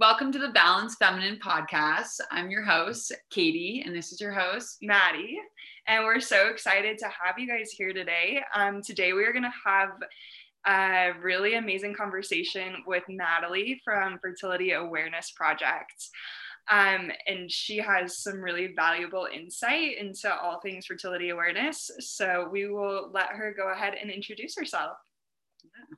Welcome to the Balanced Feminine podcast. I'm your host, Katie, and this is your host, Maddie. And we're so excited to have you guys here today. Um, today, we are going to have a really amazing conversation with Nathalie from Fertility Awareness Project. Um, and she has some really valuable insight into all things fertility awareness. So we will let her go ahead and introduce herself. Yeah.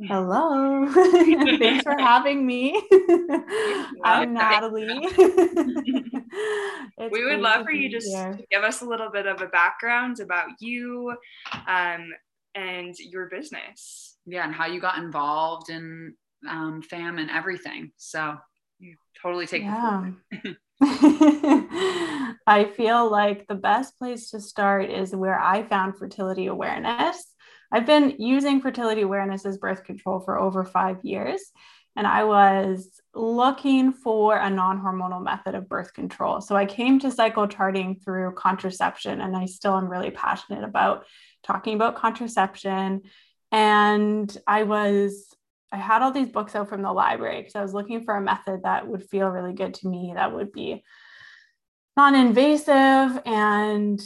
Hello. Thanks for having me. I'm Nathalie. we would love for you just here. to give us a little bit of a background about you um, and your business. Yeah, and how you got involved in um, FAM and everything. So you totally take yeah. I feel like the best place to start is where I found fertility awareness. I've been using fertility awareness as birth control for over five years. And I was looking for a non hormonal method of birth control. So I came to cycle charting through contraception, and I still am really passionate about talking about contraception. And I was, I had all these books out from the library because I was looking for a method that would feel really good to me, that would be non invasive and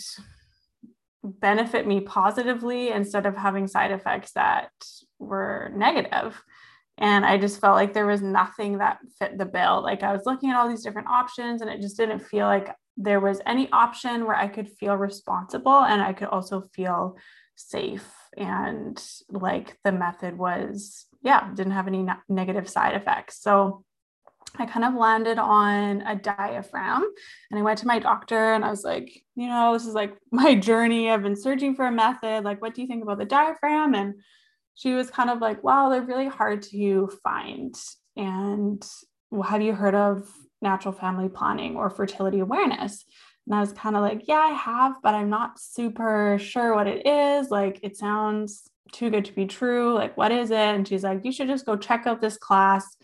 benefit me positively instead of having side effects that were negative. And I just felt like there was nothing that fit the bill. Like I was looking at all these different options and it just didn't feel like there was any option where I could feel responsible and I could also feel safe and like the method was yeah didn't have any negative side effects so I kind of landed on a diaphragm and I went to my doctor and I was like, you know, this is like my journey. I've been searching for a method. Like, what do you think about the diaphragm? And she was kind of like, wow, they're really hard to find. And well, have you heard of natural family planning or fertility awareness? And I was kind of like, yeah, I have, but I'm not super sure what it is. Like, it sounds too good to be true. Like, what is it? And she's like, you should just go check out this class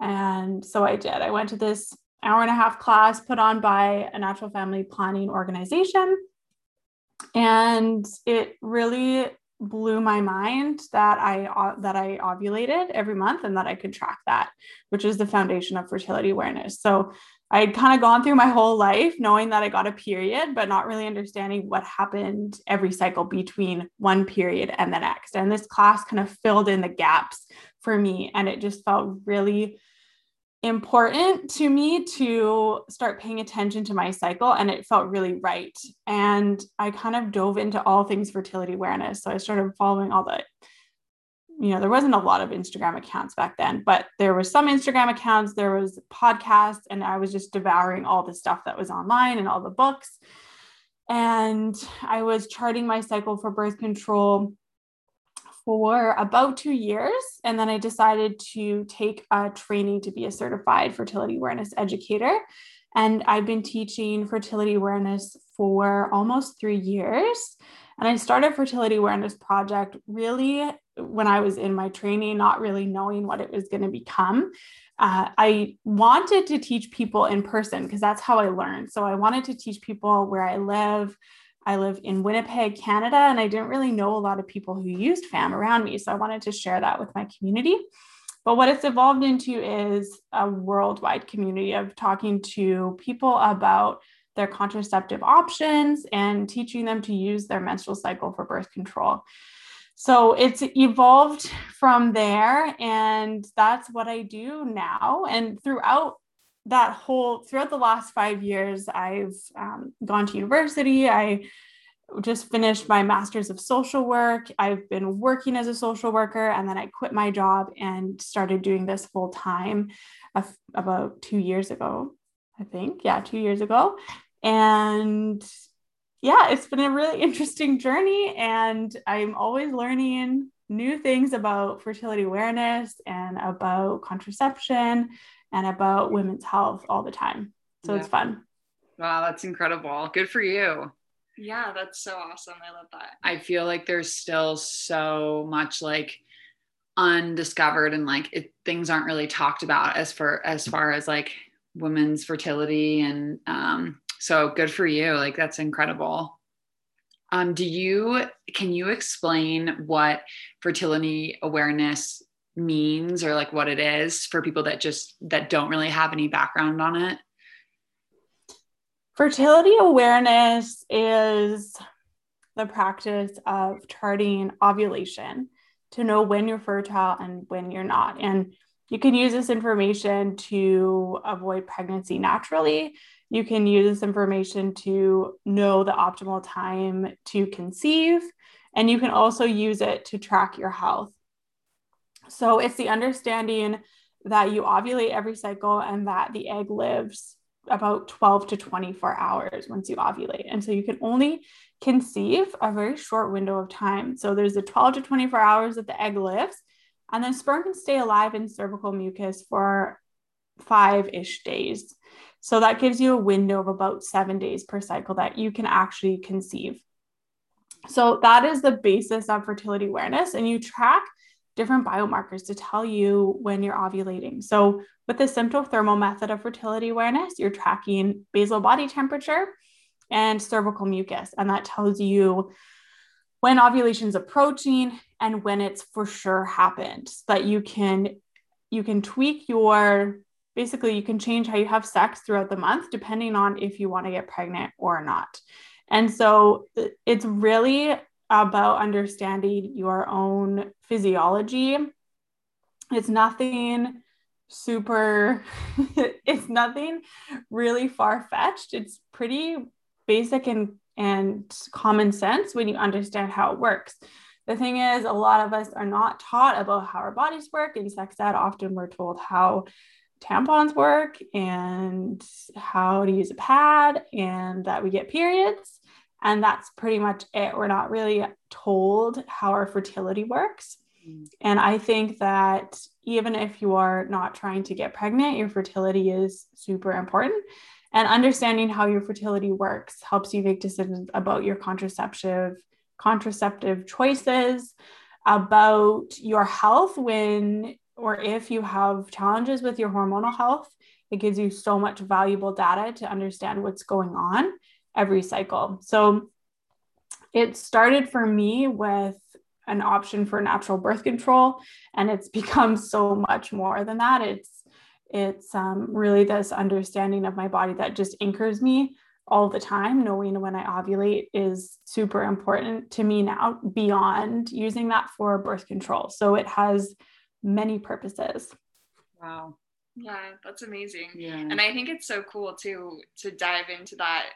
and so I did. I went to this hour and a half class put on by a natural family planning organization. And it really blew my mind that I uh, that I ovulated every month and that I could track that, which is the foundation of fertility awareness. So I had kind of gone through my whole life knowing that I got a period, but not really understanding what happened every cycle between one period and the next. And this class kind of filled in the gaps for me. And it just felt really important to me to start paying attention to my cycle and it felt really right. And i kind of dove into all things fertility awareness. So i started following all the you know there wasn't a lot of instagram accounts back then but there was some instagram accounts there was podcasts and i was just devouring all the stuff that was online and all the books. And i was charting my cycle for birth control for about two years. And then I decided to take a training to be a certified fertility awareness educator. And I've been teaching fertility awareness for almost three years. And I started Fertility Awareness Project really when I was in my training, not really knowing what it was going to become. Uh, I wanted to teach people in person because that's how I learned. So I wanted to teach people where I live, I live in Winnipeg, Canada, and I didn't really know a lot of people who used FAM around me. So I wanted to share that with my community. But what it's evolved into is a worldwide community of talking to people about their contraceptive options and teaching them to use their menstrual cycle for birth control. So it's evolved from there, and that's what I do now. And throughout that whole throughout the last five years, I've um, gone to university. I just finished my master's of social work. I've been working as a social worker, and then I quit my job and started doing this full time about two years ago, I think. Yeah, two years ago. And yeah, it's been a really interesting journey, and I'm always learning new things about fertility awareness and about contraception and about women's health all the time. So yeah. it's fun. Wow, that's incredible. Good for you. Yeah, that's so awesome. I love that. I feel like there's still so much like undiscovered and like it, things aren't really talked about as for as far as like women's fertility and um so good for you. Like that's incredible. Um do you can you explain what fertility awareness means or like what it is for people that just that don't really have any background on it? Fertility awareness is the practice of charting ovulation to know when you're fertile and when you're not. And you can use this information to avoid pregnancy naturally. You can use this information to know the optimal time to conceive. And you can also use it to track your health so it's the understanding that you ovulate every cycle and that the egg lives about 12 to 24 hours once you ovulate. And so you can only conceive a very short window of time. So there's the 12 to 24 hours that the egg lives, and then sperm can stay alive in cervical mucus for five ish days. So that gives you a window of about seven days per cycle that you can actually conceive. So that is the basis of fertility awareness. And you track different biomarkers to tell you when you're ovulating. So, with the symptothermal method of fertility awareness, you're tracking basal body temperature and cervical mucus, and that tells you when ovulation is approaching and when it's for sure happened. So that you can you can tweak your basically you can change how you have sex throughout the month depending on if you want to get pregnant or not. And so uh, it's really about understanding your own physiology. It's nothing super, it's nothing really far fetched. It's pretty basic and, and common sense when you understand how it works. The thing is, a lot of us are not taught about how our bodies work. In sex ed, often we're told how tampons work and how to use a pad and that we get periods. And that's pretty much it. We're not really told how our fertility works. Mm. And I think that even if you are not trying to get pregnant, your fertility is super important. And understanding how your fertility works helps you make decisions about your contraceptive contraceptive choices, about your health when or if you have challenges with your hormonal health. It gives you so much valuable data to understand what's going on every cycle. So it started for me with an option for natural birth control, and it's become so much more than that. It's it's um, really this understanding of my body that just anchors me all the time. Knowing when I ovulate is super important to me now, beyond using that for birth control. So it has many purposes. Wow. Yeah, that's amazing. Yeah. And I think it's so cool to to dive into that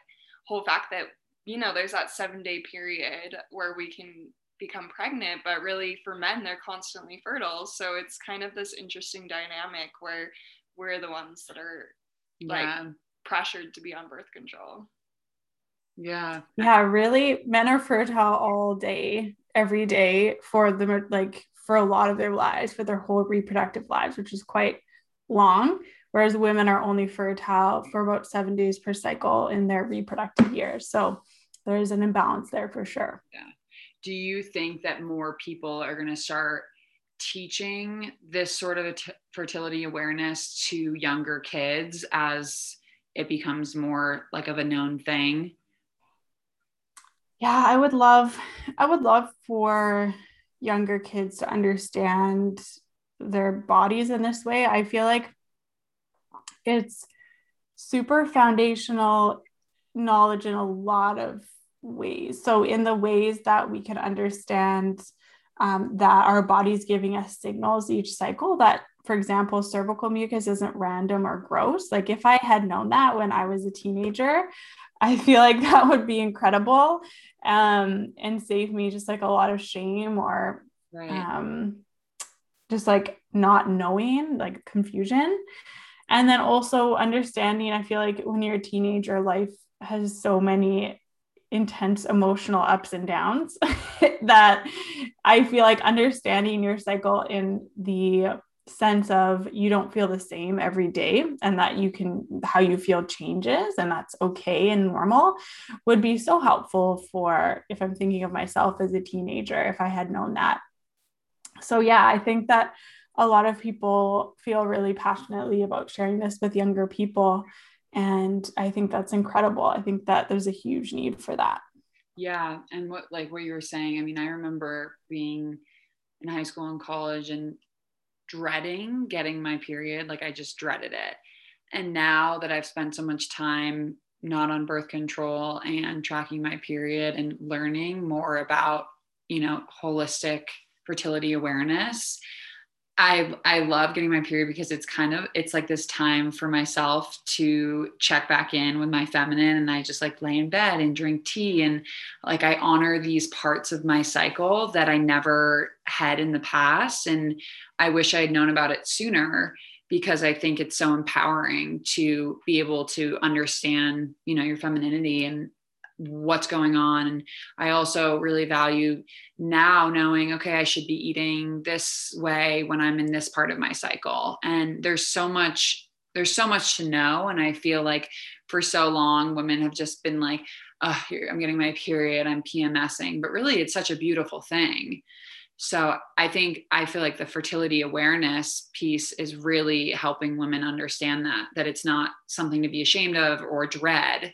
whole fact that you know there's that seven day period where we can become pregnant but really for men they're constantly fertile. So it's kind of this interesting dynamic where we're the ones that are like yeah. pressured to be on birth control. Yeah. Yeah really men are fertile all day every day for the like for a lot of their lives for their whole reproductive lives which is quite long whereas women are only fertile for about seven days per cycle in their reproductive years. So there's an imbalance there for sure. Yeah. Do you think that more people are going to start teaching this sort of t- fertility awareness to younger kids as it becomes more like of a known thing? Yeah, I would love I would love for younger kids to understand their bodies in this way. I feel like it's super foundational knowledge in a lot of ways. So, in the ways that we can understand um, that our body's giving us signals each cycle, that, for example, cervical mucus isn't random or gross. Like, if I had known that when I was a teenager, I feel like that would be incredible um, and save me just like a lot of shame or right. um, just like not knowing, like confusion and then also understanding i feel like when you're a teenager life has so many intense emotional ups and downs that i feel like understanding your cycle in the sense of you don't feel the same every day and that you can how you feel changes and that's okay and normal would be so helpful for if i'm thinking of myself as a teenager if i had known that. So yeah i think that a lot of people feel really passionately about sharing this with younger people. And I think that's incredible. I think that there's a huge need for that. Yeah. And what, like what you were saying, I mean, I remember being in high school and college and dreading getting my period. Like I just dreaded it. And now that I've spent so much time not on birth control and tracking my period and learning more about, you know, holistic fertility awareness, I I love getting my period because it's kind of it's like this time for myself to check back in with my feminine and I just like lay in bed and drink tea and like I honor these parts of my cycle that I never had in the past and I wish I had known about it sooner because I think it's so empowering to be able to understand, you know, your femininity and what's going on. And I also really value now knowing, okay, I should be eating this way when I'm in this part of my cycle. And there's so much, there's so much to know. And I feel like for so long, women have just been like, oh, I'm getting my period, I'm PMSing. But really, it's such a beautiful thing. So I think I feel like the fertility awareness piece is really helping women understand that that it's not something to be ashamed of or dread.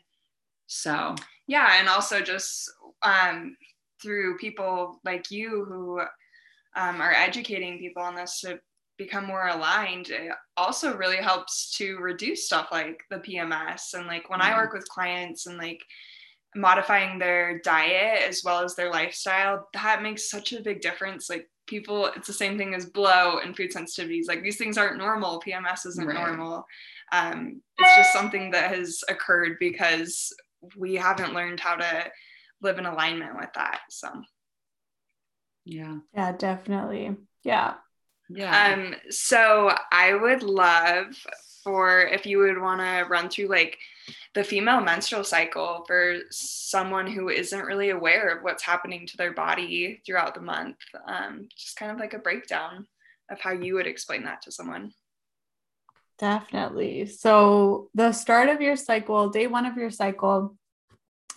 So yeah and also just um, through people like you who um, are educating people on this to become more aligned it also really helps to reduce stuff like the pms and like when mm-hmm. i work with clients and like modifying their diet as well as their lifestyle that makes such a big difference. Like people it's the same thing as blow and food sensitivities. Like these things aren't normal. Pms isn't right. normal. Um, it's just something that has occurred because we haven't learned how to live in alignment with that. So yeah. Yeah, definitely. Yeah. Yeah. Um, so I would love for if you would want to run through like the female menstrual cycle for someone who isn't really aware of what's happening to their body throughout the month. Um, just kind of like a breakdown of how you would explain that to someone. Definitely. So, the start of your cycle, day one of your cycle,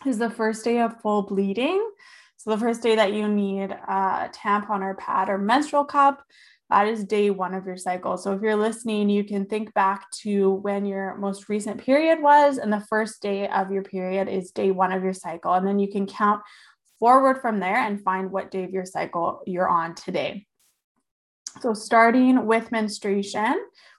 is the first day of full bleeding. So, the first day that you need a tampon or pad or menstrual cup, that is day one of your cycle. So, if you're listening, you can think back to when your most recent period was, and the first day of your period is day one of your cycle. And then you can count forward from there and find what day of your cycle you're on today. So, starting with menstruation,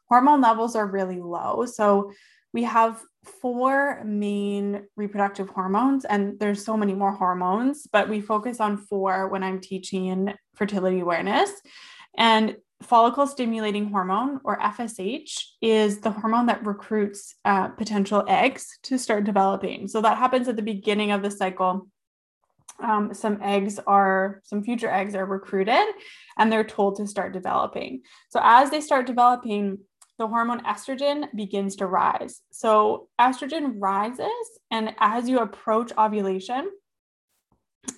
hormone levels are really low. So we have four main reproductive hormones, and there's so many more hormones, but we focus on four when I'm teaching fertility awareness. And follicle stimulating hormone, or FSH, is the hormone that recruits uh, potential eggs to start developing. So that happens at the beginning of the cycle. Um, some eggs are, some future eggs are recruited and they're told to start developing. So as they start developing, the hormone estrogen begins to rise. So estrogen rises, and as you approach ovulation,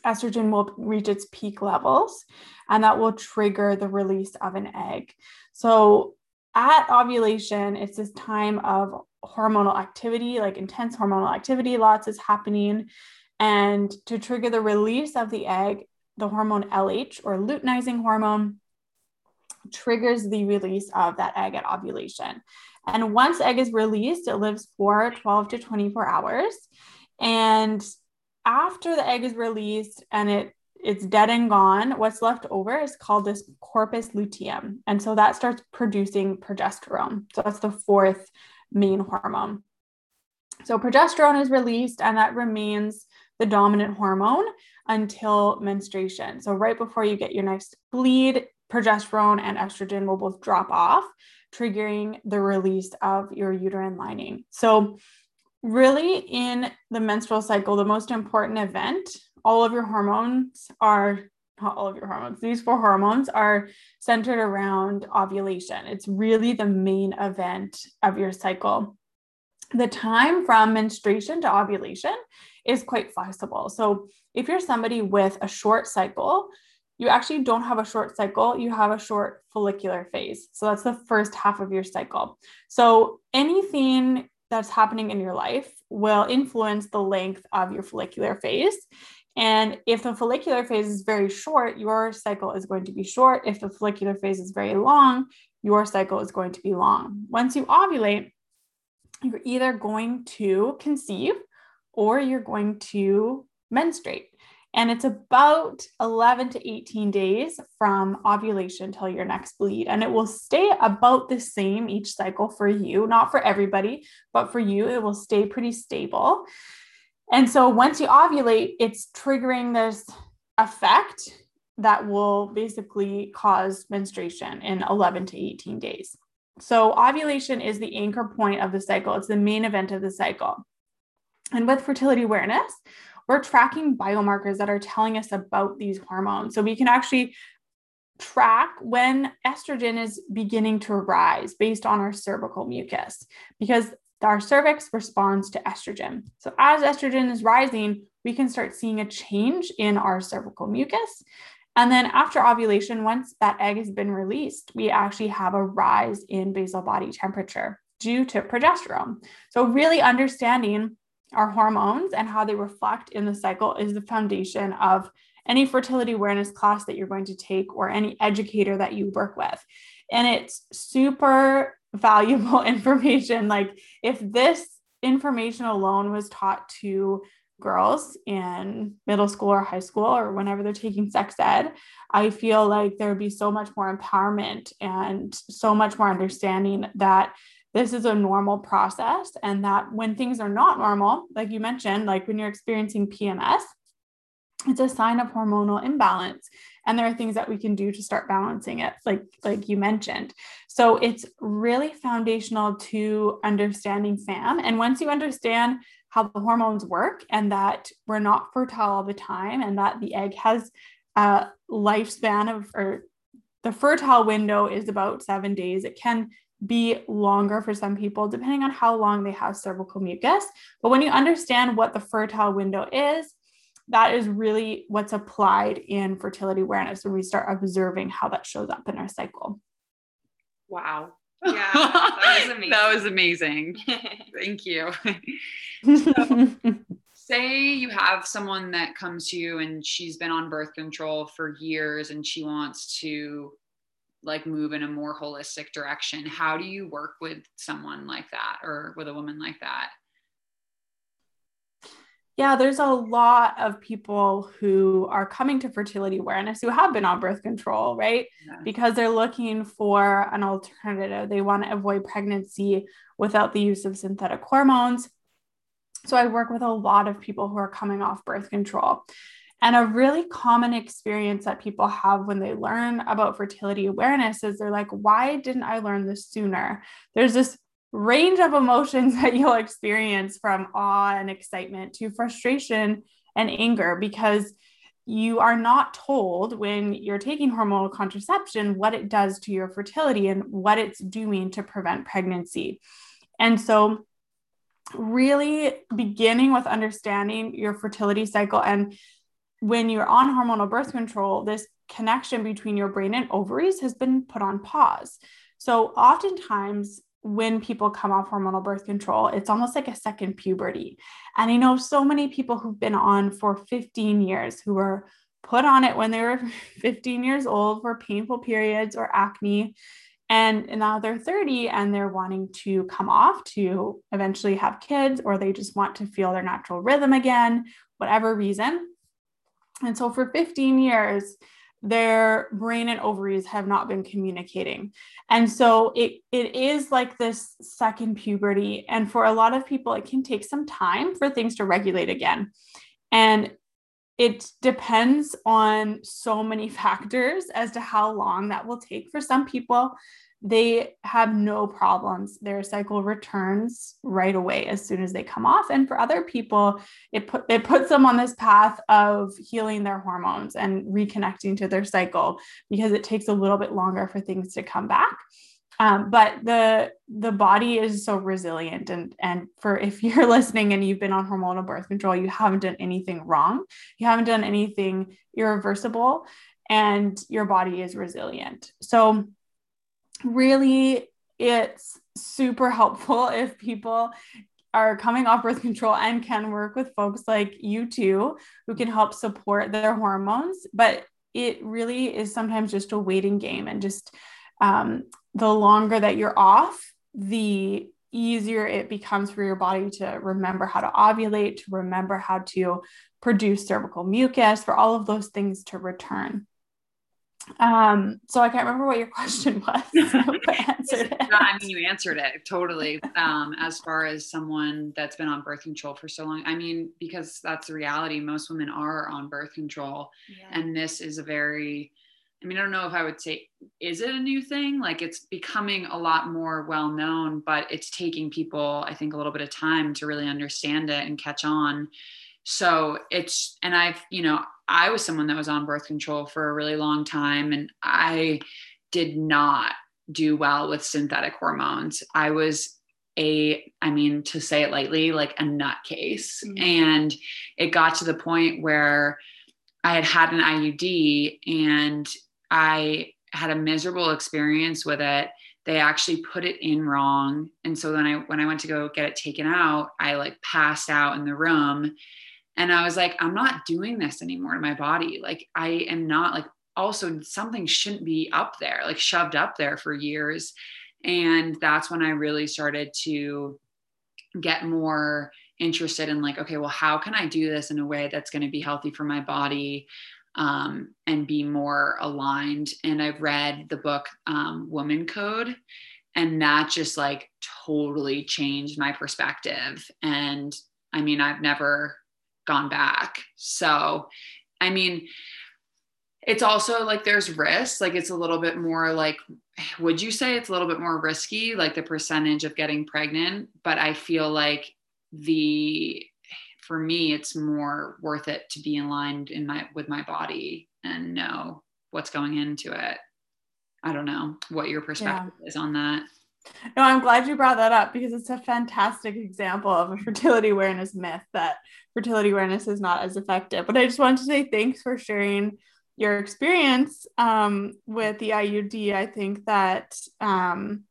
estrogen will reach its peak levels, and that will trigger the release of an egg. So at ovulation, it's this time of hormonal activity, like intense hormonal activity, lots is happening. And to trigger the release of the egg, the hormone LH or luteinizing hormone triggers the release of that egg at ovulation. And once egg is released, it lives for 12 to 24 hours. And after the egg is released and it it's dead and gone, what's left over is called this corpus luteum. And so that starts producing progesterone. So that's the fourth main hormone. So progesterone is released and that remains the dominant hormone until menstruation. So right before you get your next bleed, progesterone and estrogen will both drop off, triggering the release of your uterine lining. So, really, in the menstrual cycle, the most important event, all of your hormones are not all of your hormones, these four hormones are centered around ovulation. It's really the main event of your cycle. The time from menstruation to ovulation is quite flexible. So, if you're somebody with a short cycle, you actually don't have a short cycle, you have a short follicular phase. So that's the first half of your cycle. So anything that's happening in your life will influence the length of your follicular phase. And if the follicular phase is very short, your cycle is going to be short. If the follicular phase is very long, your cycle is going to be long. Once you ovulate, you're either going to conceive or you're going to menstruate. And it's about 11 to 18 days from ovulation till your next bleed. And it will stay about the same each cycle for you, not for everybody, but for you, it will stay pretty stable. And so once you ovulate, it's triggering this effect that will basically cause menstruation in 11 to 18 days. So, ovulation is the anchor point of the cycle, it's the main event of the cycle. And with fertility awareness, we're tracking biomarkers that are telling us about these hormones. So, we can actually track when estrogen is beginning to rise based on our cervical mucus because our cervix responds to estrogen. So, as estrogen is rising, we can start seeing a change in our cervical mucus. And then after ovulation, once that egg has been released, we actually have a rise in basal body temperature due to progesterone. So, really understanding our hormones and how they reflect in the cycle is the foundation of any fertility awareness class that you're going to take or any educator that you work with. And it's super valuable information. Like, if this information alone was taught to girls in middle school or high school or whenever they're taking sex ed, I feel like there would be so much more empowerment and so much more understanding that this is a normal process and that when things are not normal, like you mentioned, like when you're experiencing PMS, it's a sign of hormonal imbalance. And there are things that we can do to start balancing it like like you mentioned. So it's really foundational to understanding fam and once you understand how the hormones work and that we're not fertile all the time and that the egg has a lifespan of or the fertile window is about seven days it can be longer for some people depending on how long they have cervical mucus but when you understand what the fertile window is that is really what's applied in fertility awareness when we start observing how that shows up in our cycle. Wow. Yeah, that was amazing. that was amazing. Thank you. so, say you have someone that comes to you and she's been on birth control for years and she wants to like move in a more holistic direction. How do you work with someone like that or with a woman like that? Yeah, there's a lot of people who are coming to fertility awareness who have been on birth control, right? Yeah. Because they're looking for an alternative. They want to avoid pregnancy without the use of synthetic hormones. So I work with a lot of people who are coming off birth control. And a really common experience that people have when they learn about fertility awareness is they're like, why didn't I learn this sooner? There's this range of emotions that you'll experience from awe and excitement to frustration and anger because you are not told when you're taking hormonal contraception what it does to your fertility and what it's doing to prevent pregnancy. And so, really beginning with understanding your fertility cycle and when you're on hormonal birth control, this connection between your brain and ovaries has been put on pause. So, oftentimes, when people come off hormonal birth control, it's almost like a second puberty. And I know so many people who've been on for 15 years who were put on it when they were 15 years old for painful periods or acne. And now they're 30 and they're wanting to come off to eventually have kids, or they just want to feel their natural rhythm again, whatever reason. And so for 15 years, their brain and ovaries have not been communicating. And so it it is like this second puberty and for a lot of people it can take some time for things to regulate again. And it depends on so many factors as to how long that will take for some people they have no problems. Their cycle returns right away as soon as they come off. And for other people, it put it puts them on this path of healing their hormones and reconnecting to their cycle because it takes a little bit longer for things to come back. Um, but the the body is so resilient and and for if you're listening and you've been on hormonal birth control you haven't done anything wrong you haven't done anything irreversible and your body is resilient so really it's super helpful if people are coming off birth control and can work with folks like you too who can help support their hormones but it really is sometimes just a waiting game and just um, the longer that you're off the easier it becomes for your body to remember how to ovulate, to remember how to produce cervical mucus, for all of those things to return. Um, so I can't remember what your question was. answered it. No, I mean, you answered it totally. Um, as far as someone that's been on birth control for so long, I mean, because that's the reality. Most women are on birth control, yeah. and this is a very I mean, I don't know if I would say, is it a new thing? Like it's becoming a lot more well known, but it's taking people, I think, a little bit of time to really understand it and catch on. So it's, and I've, you know, I was someone that was on birth control for a really long time and I did not do well with synthetic hormones. I was a, I mean, to say it lightly, like a nutcase. Mm-hmm. And it got to the point where I had had an IUD and I had a miserable experience with it. They actually put it in wrong. And so then I when I went to go get it taken out, I like passed out in the room. And I was like, I'm not doing this anymore to my body. Like I am not like also something shouldn't be up there, like shoved up there for years. And that's when I really started to get more interested in like, okay, well, how can I do this in a way that's going to be healthy for my body? um, and be more aligned. And I've read the book um, WomanCode, and that just like totally changed my perspective. And I mean, I've never gone back. So, I mean, it's also like there's risk like it's a little bit more like would you say it's a little bit more risky like the percentage of getting pregnant but i feel like the for me it's more worth it to be in line in my with my body and know what's going into it i don't know what your perspective yeah. is on that no i'm glad you brought that up because it's a fantastic example of a fertility awareness myth that fertility awareness is not as effective. But i just wanted to say thanks for sharing your experience um, with the iud i think that um,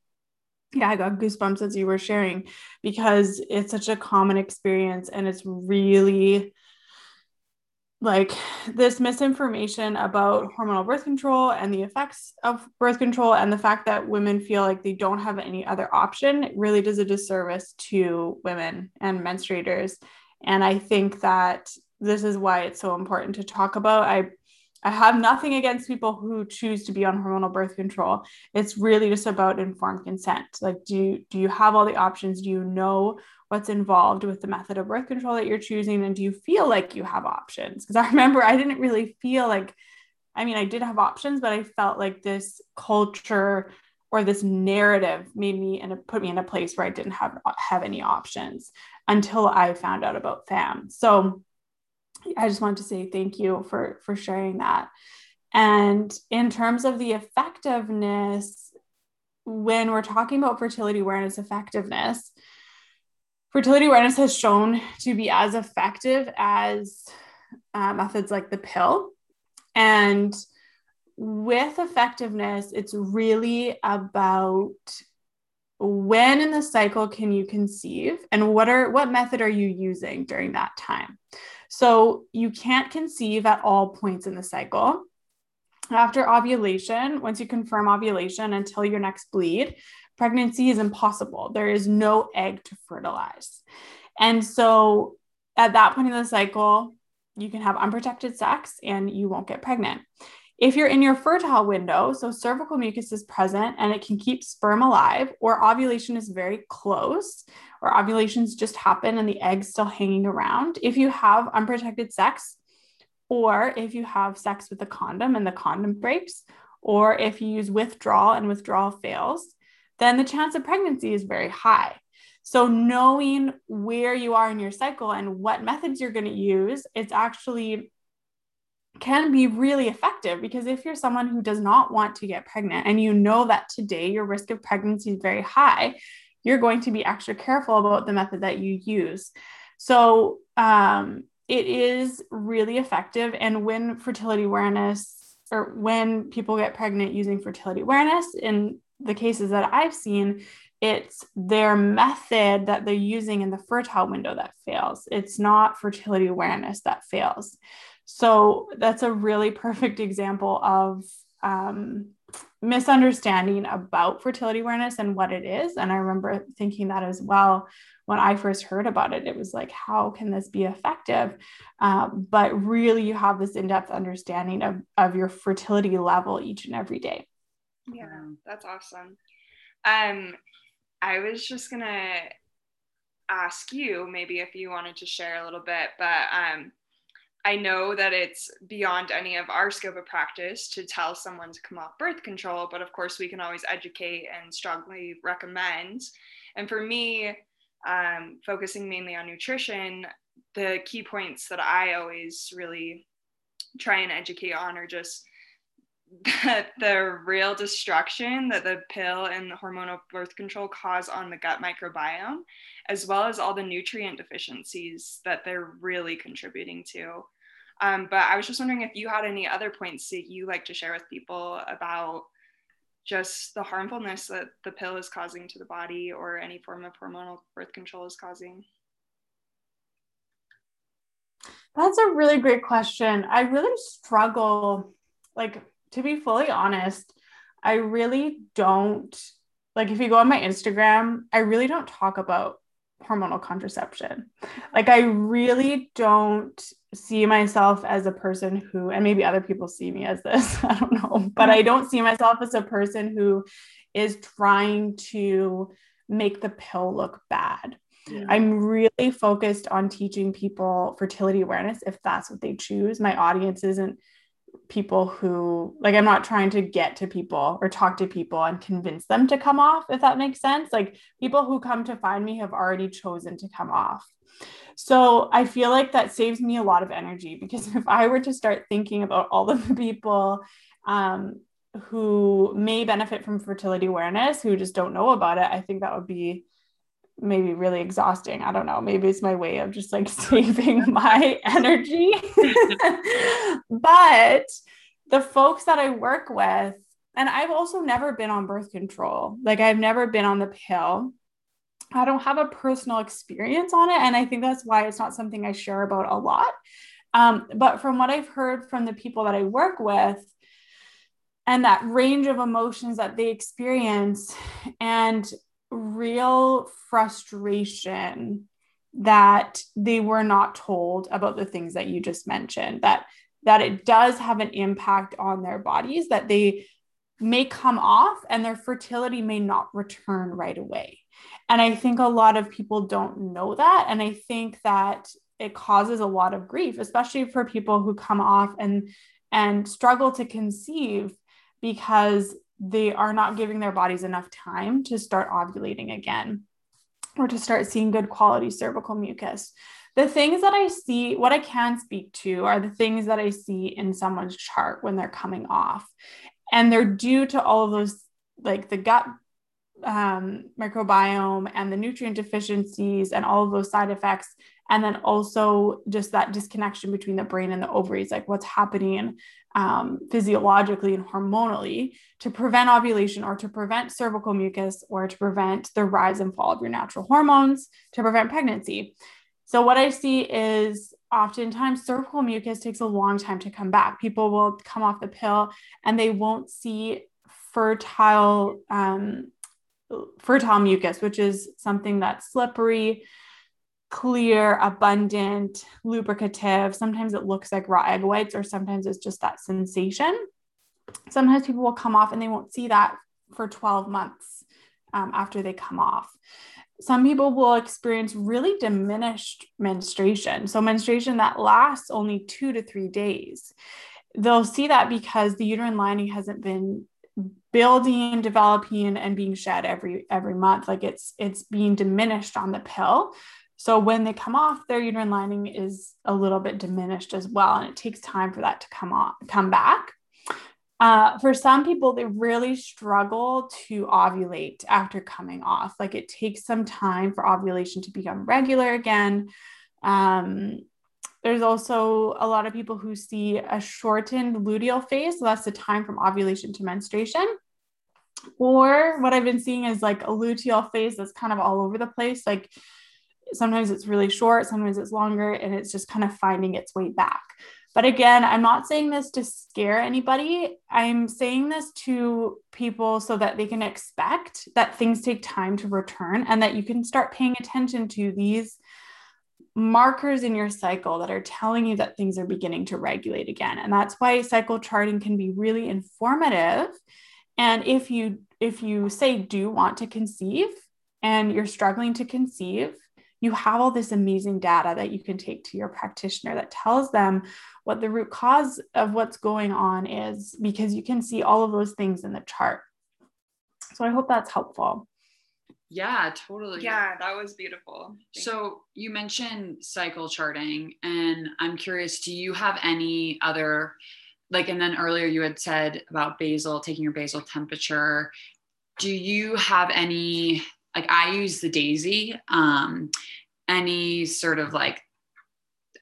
yeah, I got goosebumps as you were sharing because it's such a common experience and it's really like this misinformation about hormonal birth control and the effects of birth control and the fact that women feel like they don't have any other option really does a disservice to women and menstruators and i think that this is why it's so important to talk about i I have nothing against people who choose to be on hormonal birth control. It's really just about informed consent. Like, do you, do you have all the options? Do you know what's involved with the method of birth control that you're choosing? And do you feel like you have options? Because I remember I didn't really feel like, I mean, I did have options, but I felt like this culture or this narrative made me and put me in a place where I didn't have have any options until I found out about FAM. So I just want to say thank you for for sharing that. And in terms of the effectiveness, when we're talking about fertility awareness effectiveness, fertility awareness has shown to be as effective as uh, methods like the pill. And with effectiveness, it's really about when in the cycle can you conceive and what are what method are you using during that time so you can't conceive at all points in the cycle. After ovulation, once you confirm ovulation until your next bleed, pregnancy is impossible. There is no egg to fertilize. And so at that point in the cycle, you can have unprotected sex and you won't get pregnant. If you're in your fertile window, so cervical mucus is present and it can keep sperm alive, or ovulation is very close, or ovulations just happen and the egg's still hanging around. If you have unprotected sex, or if you have sex with a condom and the condom breaks, or if you use withdrawal and withdrawal fails, then the chance of pregnancy is very high. So, knowing where you are in your cycle and what methods you're going to use, it's actually can be really effective because if you're someone who does not want to get pregnant and you know that today your risk of pregnancy is very high, you're going to be extra careful about the method that you use. So, um, it is really effective. And when fertility awareness or when people get pregnant using fertility awareness, in the cases that I've seen, it's their method that they're using in the fertile window that fails. It's not fertility awareness that fails. So that's a really perfect example of um, misunderstanding about fertility awareness and what it is. And I remember thinking that as well when I first heard about it. It was like, how can this be effective? Uh, but really, you have this in depth understanding of, of your fertility level each and every day. Yeah, that's awesome. Um, I was just gonna ask you maybe if you wanted to share a little bit, but um, I know that it's beyond any of our scope of practice to tell someone to come off birth control, but of course we can always educate and strongly recommend. And for me, um, focusing mainly on nutrition, the key points that I always really try and educate on are just the, the real destruction that the pill and the hormonal birth control cause on the gut microbiome, as well as all the nutrient deficiencies that they're really contributing to. Um, but I was just wondering if you had any other points that you like to share with people about just the harmfulness that the pill is causing to the body or any form of hormonal birth control is causing. That's a really great question. I really struggle, like, to be fully honest, I really don't, like, if you go on my Instagram, I really don't talk about hormonal contraception. Like, I really don't see myself as a person who, and maybe other people see me as this, I don't know, but I don't see myself as a person who is trying to make the pill look bad. Yeah. I'm really focused on teaching people fertility awareness if that's what they choose. My audience isn't people who like I'm not trying to get to people or talk to people and convince them to come off if that makes sense. Like people who come to find me have already chosen to come off. So I feel like that saves me a lot of energy because if I were to start thinking about all of the people um, who may benefit from fertility awareness who just don't know about it, I think that would be maybe really exhausting. I don't know. Maybe it's my way of just like saving my energy. but the folks that I work with, and I've also never been on birth control, like I've never been on the pill. I don't have a personal experience on it. And I think that's why it's not something I share about a lot. Um, but from what I've heard from the people that I work with, and that range of emotions that they experience, and real frustration that they were not told about the things that you just mentioned that that it does have an impact on their bodies that they may come off and their fertility may not return right away. And i think a lot of people don't know that. And i think that it causes a lot of grief especially for people who come off and and struggle to conceive because they are not giving their bodies enough time to start ovulating again or to start seeing good quality cervical mucus. The things that I see, what I can speak to are the things that I see in someone's chart when they're coming off. And they're due to all of those, like the gut um, microbiome and the nutrient deficiencies and all of those side effects. And then also just that disconnection between the brain and the ovaries, like what's happening um, physiologically and hormonally to prevent ovulation or to prevent cervical mucus or to prevent the rise and fall of your natural hormones to prevent pregnancy. So, what I see is oftentimes cervical mucus takes a long time to come back. People will come off the pill and they won't see fertile um, fertile mucus, which is something that's slippery, clear, abundant, lubricative. Sometimes it looks like raw egg whites, or sometimes it's just that sensation. Sometimes people will come off and they won't see that for 12 months um, after they come off. Some people will experience really diminished menstruation. So, menstruation that lasts only two to three days. They'll see that because the uterine lining hasn't been building developing and being shed every every month. Like it's it's being diminished on the pill. So when they come off their uterine lining is a little bit diminished as well and it takes time for that to come on come back. Uh, for some people they really struggle to ovulate after coming off. Like it takes some time for ovulation to become regular again. Um, there's also a lot of people who see a shortened luteal phase. So that's the time from ovulation to menstruation. Or what I've been seeing is like a luteal phase that's kind of all over the place. Like sometimes it's really short, sometimes it's longer, and it's just kind of finding its way back. But again, I'm not saying this to scare anybody. I'm saying this to people so that they can expect that things take time to return and that you can start paying attention to these markers in your cycle that are telling you that things are beginning to regulate again. And that's why cycle charting can be really informative. And if you if you say do want to conceive and you're struggling to conceive, you have all this amazing data that you can take to your practitioner that tells them what the root cause of what's going on is because you can see all of those things in the chart. So I hope that's helpful. Yeah, totally. Yeah, that was beautiful. Thank so you mentioned cycle charting, and I'm curious, do you have any other like and then earlier you had said about basal taking your basal temperature do you have any like i use the Daysy um any sort of like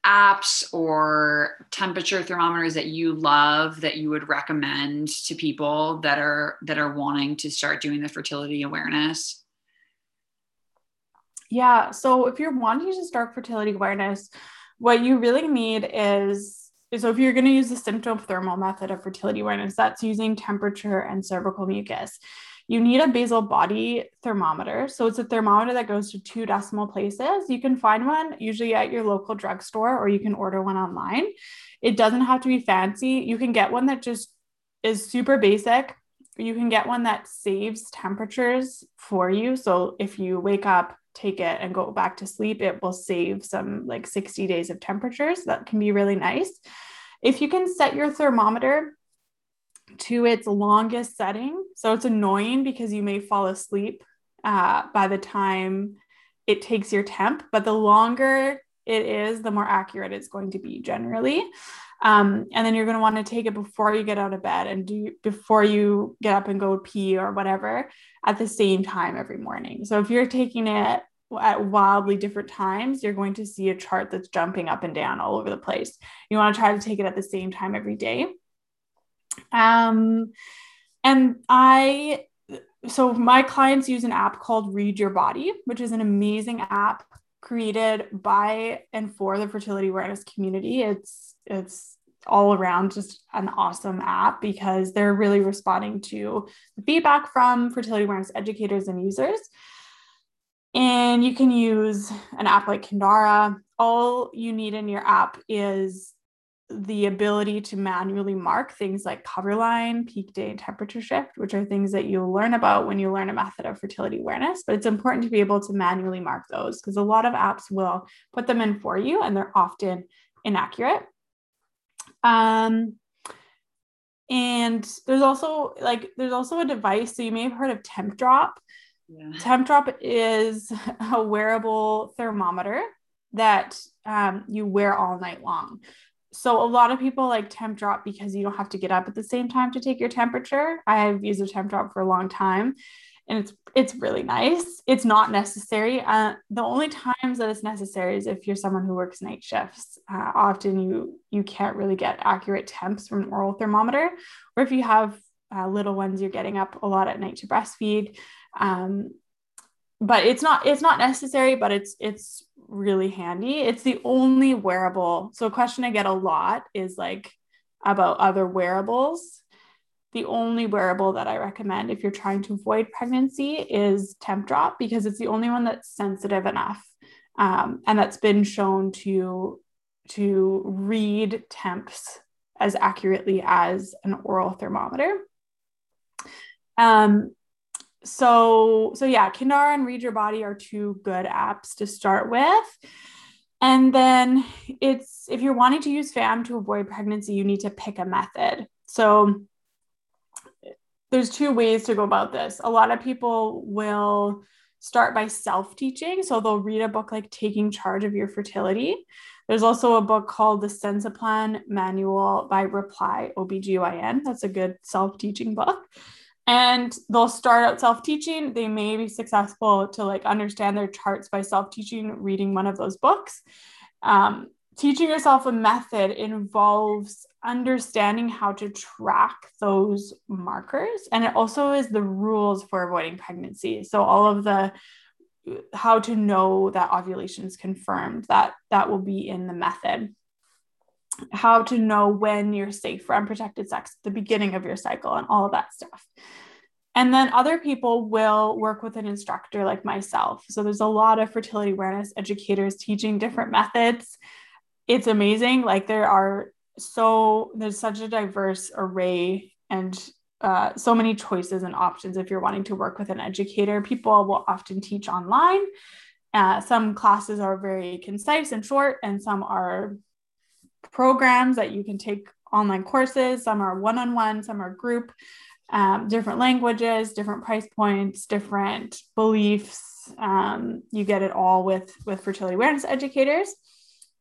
apps or temperature thermometers that you love that you would recommend to people that are that are wanting to start doing the fertility awareness yeah so if you're wanting to start fertility awareness what you really need is so if you're going to use the symptothermal method of fertility awareness that's using temperature and cervical mucus you need a basal body thermometer. So it's a thermometer that goes to two decimal places. You can find one usually at your local drugstore or you can order one online. It doesn't have to be fancy. You can get one that just is super basic. You can get one that saves temperatures for you. So if you wake up, take it and go back to sleep, it will save some like 60 days of temperatures. That can be really nice. If you can set your thermometer to its longest setting. So it's annoying because you may fall asleep uh, by the time it takes your temp, but the longer it is, the more accurate it's going to be generally. Um, and then you're going to want to take it before you get out of bed and do before you get up and go pee or whatever at the same time every morning. So if you're taking it at wildly different times, you're going to see a chart that's jumping up and down all over the place. You want to try to take it at the same time every day. Um, and I, so my clients use an app called Read Your Body, which is an amazing app created by and for the fertility awareness community. It's it's all around just an awesome app because they're really responding to the feedback from fertility awareness educators and users. And you can use an app like Kindara. All you need in your app is the ability to manually mark things like cover line, peak day, and temperature shift, which are things that you'll learn about when you learn a method of fertility awareness. But it's important to be able to manually mark those because a lot of apps will put them in for you and they're often inaccurate. Um, and there's also like there's also a device. So you may have heard of Tempdrop. Yeah. Tempdrop is a wearable thermometer that um, you wear all night long so a lot of people like Tempdrop because you don't have to get up at the same time to take your temperature. I've used a Tempdrop for a long time and it's it's really nice. It's not necessary. Uh, the only times that it's necessary is if you're someone who works night shifts. Uh, often you you can't really get accurate temps from an oral thermometer, or if you have uh, little ones, you're getting up a lot at night to breastfeed. Um, but it's not it's not necessary but it's it's really handy. It's the only wearable. So a question i get a lot is like about other wearables. The only wearable that i recommend if you're trying to avoid pregnancy is Tempdrop because it's the only one that's sensitive enough um, and that's been shown to to read temps as accurately as an oral thermometer. Um, so so yeah kindara and read your body are two good apps to start with. And then it's if you're wanting to use fam to avoid pregnancy you need to pick a method. So there's two ways to go about this. A lot of people will start by self-teaching. So they'll read a book like taking charge of your fertility. There's also a book called the Sensiplan Manual by Reply OBGYN. That's a good self-teaching book and they'll start out self-teaching. They may be successful to like understand their charts by self-teaching reading one of those books. Um, teaching yourself a method involves understanding how to track those markers. And it also is the rules for avoiding pregnancy. So all of the how to know that ovulation is confirmed that that will be in the method how to know when you're safe for unprotected sex at the beginning of your cycle and all of that stuff. And then other people will work with an instructor like myself. So there's a lot of fertility awareness educators teaching different methods. It's amazing. Like there are so there's such a diverse array and uh, so many choices and options if you're wanting to work with an educator. People will often teach online. Uh, some classes are very concise and short and some are programs that you can take online courses. Some are one on one, some are group, um, different languages, different price points, different beliefs. Um, you get it all with, with fertility awareness educators.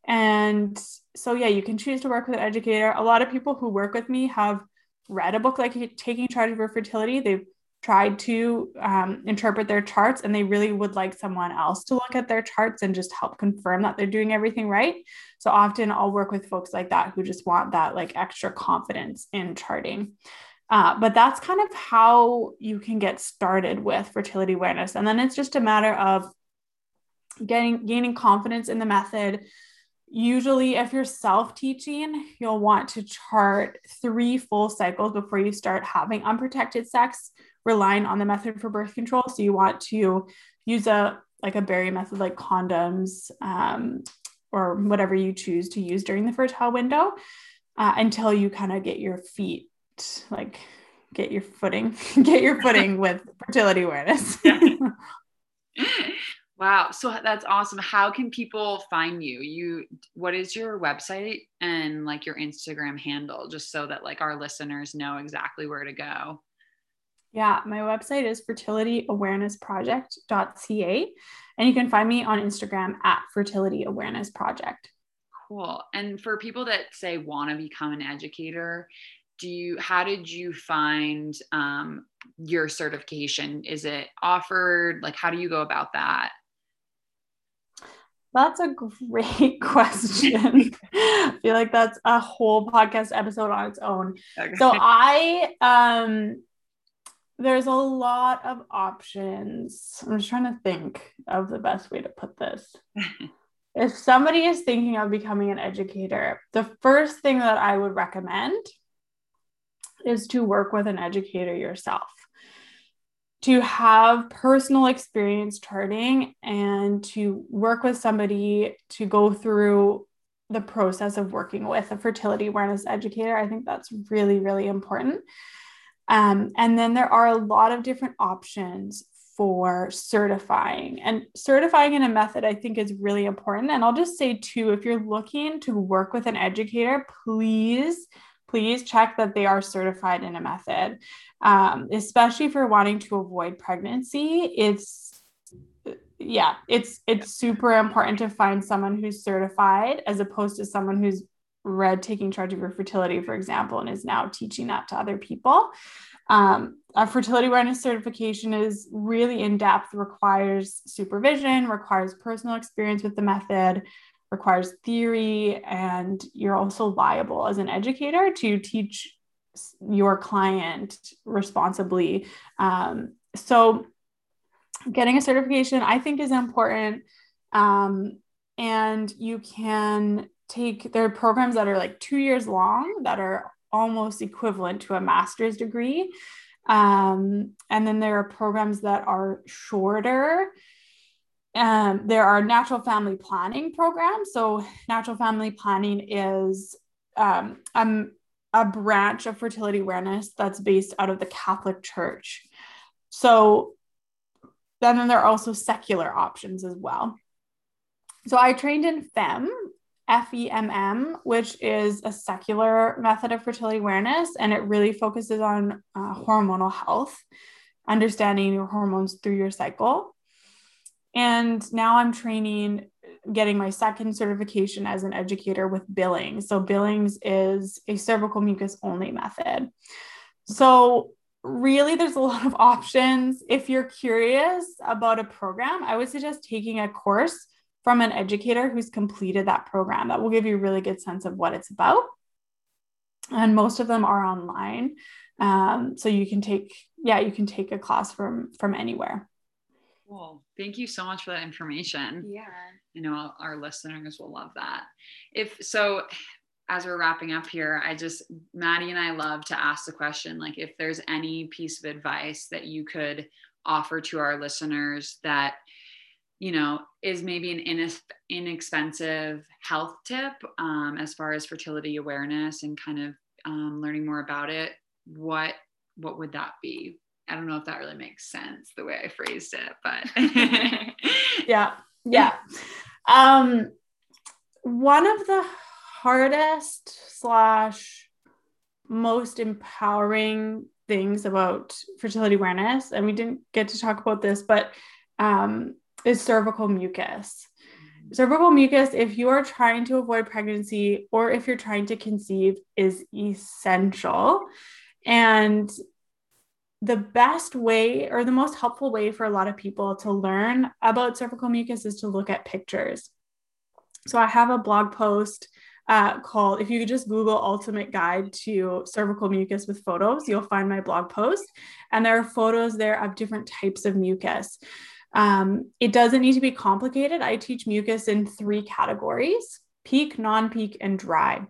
And so, yeah, you can choose to work with an educator. A lot of people who work with me have read a book like Taking Charge of Your Fertility. They've tried to um, interpret their charts and they really would like someone else to look at their charts and just help confirm that they're doing everything right. So often I'll work with folks like that who just want that like extra confidence in charting. Uh, but that's kind of how you can get started with fertility awareness. And then it's just a matter of getting gaining confidence in the method. Usually, if you're self teaching, you'll want to chart three full cycles before you start having unprotected sex relying on the method for birth control. So you want to use a like a barrier method like condoms um, or whatever you choose to use during the fertile window uh, until you kind of get your feet like get your footing get your footing with fertility awareness. Wow. So that's awesome. How can people find you? You what is your website and like your instagram handle just so that like our listeners know exactly where to go yeah, my website is fertilityawarenessproject.ca. And you can find me on Instagram at fertility awareness project. Cool. And for people that say want to become an educator, do you how did you find um, your certification? Is it offered? Like how do you go about that? That's a great question. I feel like that's a whole podcast episode on its own. Okay. So I um there's a lot of options. I'm just trying to think of the best way to put this. if somebody is thinking of becoming an educator, the first thing that I would recommend is to work with an educator yourself. To have personal experience charting and to work with somebody to go through the process of working with a fertility awareness educator, I think that's really, really important um, and then there are a lot of different options for certifying. And certifying in a method, I think, is really important. And I'll just say, too, if you're looking to work with an educator, please, please check that they are certified in a method, um, especially if you're wanting to avoid pregnancy. It's yeah, it's it's super important to find someone who's certified as opposed to someone who's read taking charge of your fertility for example and is now teaching that to other people. Um, a fertility awareness certification is really in depth requires supervision requires personal experience with the method requires theory and you're also liable as an educator to teach your client responsibly. Um, so getting a certification i think is important. Um, and you can take there are programs that are like two years long that are almost equivalent to a master's degree. Um, and then there are programs that are shorter. Um, there are natural family planning programs. So natural family planning is um, um, a branch of fertility awareness that's based out of the catholic church. So then there are also secular options as well. So I trained in FEMM, FEMM, which is a secular method of fertility awareness, and it really focuses on uh, hormonal health, understanding your hormones through your cycle. And now I'm training, getting my second certification as an educator with Billings. So, Billings is a cervical mucus only method. So, really, there's a lot of options. If you're curious about a program, I would suggest taking a course from an educator who's completed that program. That will give you a really good sense of what it's about. And most of them are online. Um, so you can take, yeah, you can take a class from from anywhere. Cool. Thank you so much for that information. Yeah. You know, our listeners will love that. If so, as we're wrapping up here, I just, Maddie and I love to ask the question like, if there's any piece of advice that you could offer to our listeners that, you know, is maybe an inexpensive health tip um, as far as fertility awareness and kind of um, learning more about it, what what would that be? I don't know if that really makes sense the way I phrased it, but yeah, yeah. Um, one of the hardest slash most empowering things about fertility awareness, and we didn't get to talk about this, but um, is cervical mucus. Cervical mucus, if you are trying to avoid pregnancy or if you're trying to conceive, is essential. And the best way or the most helpful way for a lot of people to learn about cervical mucus is to look at pictures. So I have a blog post uh, called, if you just Google Ultimate Guide to Cervical Mucus with photos, you'll find my blog post. And there are photos there of different types of mucus. Um, it doesn't need to be complicated. I teach mucus in three categories peak, non peak, and dry.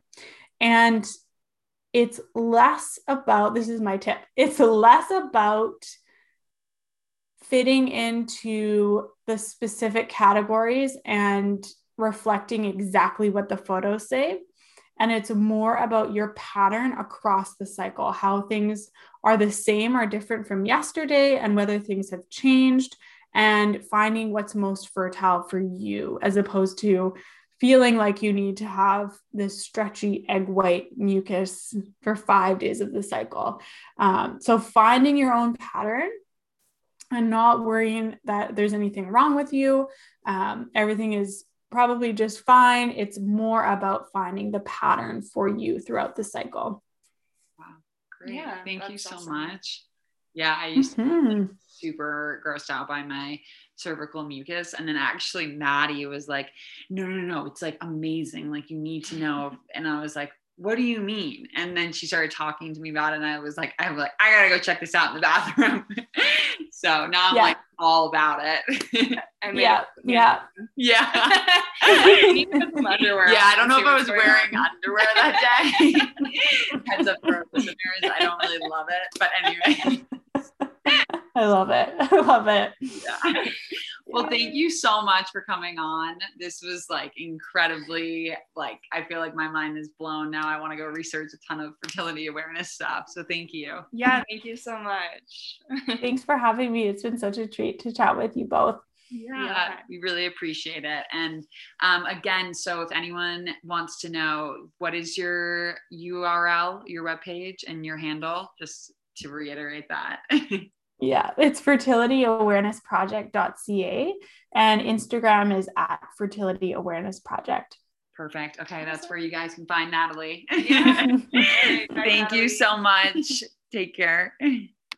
And it's less about this is my tip it's less about fitting into the specific categories and reflecting exactly what the photos say and it's more about your pattern across the cycle how things are the same or different from yesterday and whether things have changed and finding what's most fertile for you as opposed to feeling like you need to have this stretchy egg white mucus for five days of the cycle. Um, so finding your own pattern and not worrying that there's anything wrong with you. Um, everything is probably just fine. It's more about finding the pattern for you throughout the cycle. Wow, great. Yeah, Thank you so awesome. much. Yeah, I used mm-hmm. to be super grossed out by my cervical mucus. And then actually Maddie was like, no, no, no, it's like amazing. Like you need to know. And I was like, what do you mean? And then she started talking to me about it. And I was like, I'm like, I gotta go check this out in the bathroom. so now I'm yeah. like all about it. I mean, yeah. Yeah. Yeah. underwear yeah. I don't know if I was wearing underwear that day. Heads up for listeners. I don't really love it. But anyway. I love it. I love it. Yeah. Well, thank you so much for coming on. This was like incredibly like I feel like my mind is blown now. I want to go research a ton of fertility awareness stuff. So thank you. Yeah, thank you so much. Thanks for having me. It's been such a treat to chat with you both. Yeah. yeah, we really appreciate it. And um, again, so if anyone wants to know what is your URL, your webpage, and your handle, just to reiterate that. Yeah, it's fertilityawarenessproject.ca and Instagram is at fertility awareness project. Perfect. Okay, that's where you guys can find Nathalie. Thank you so much. Take care.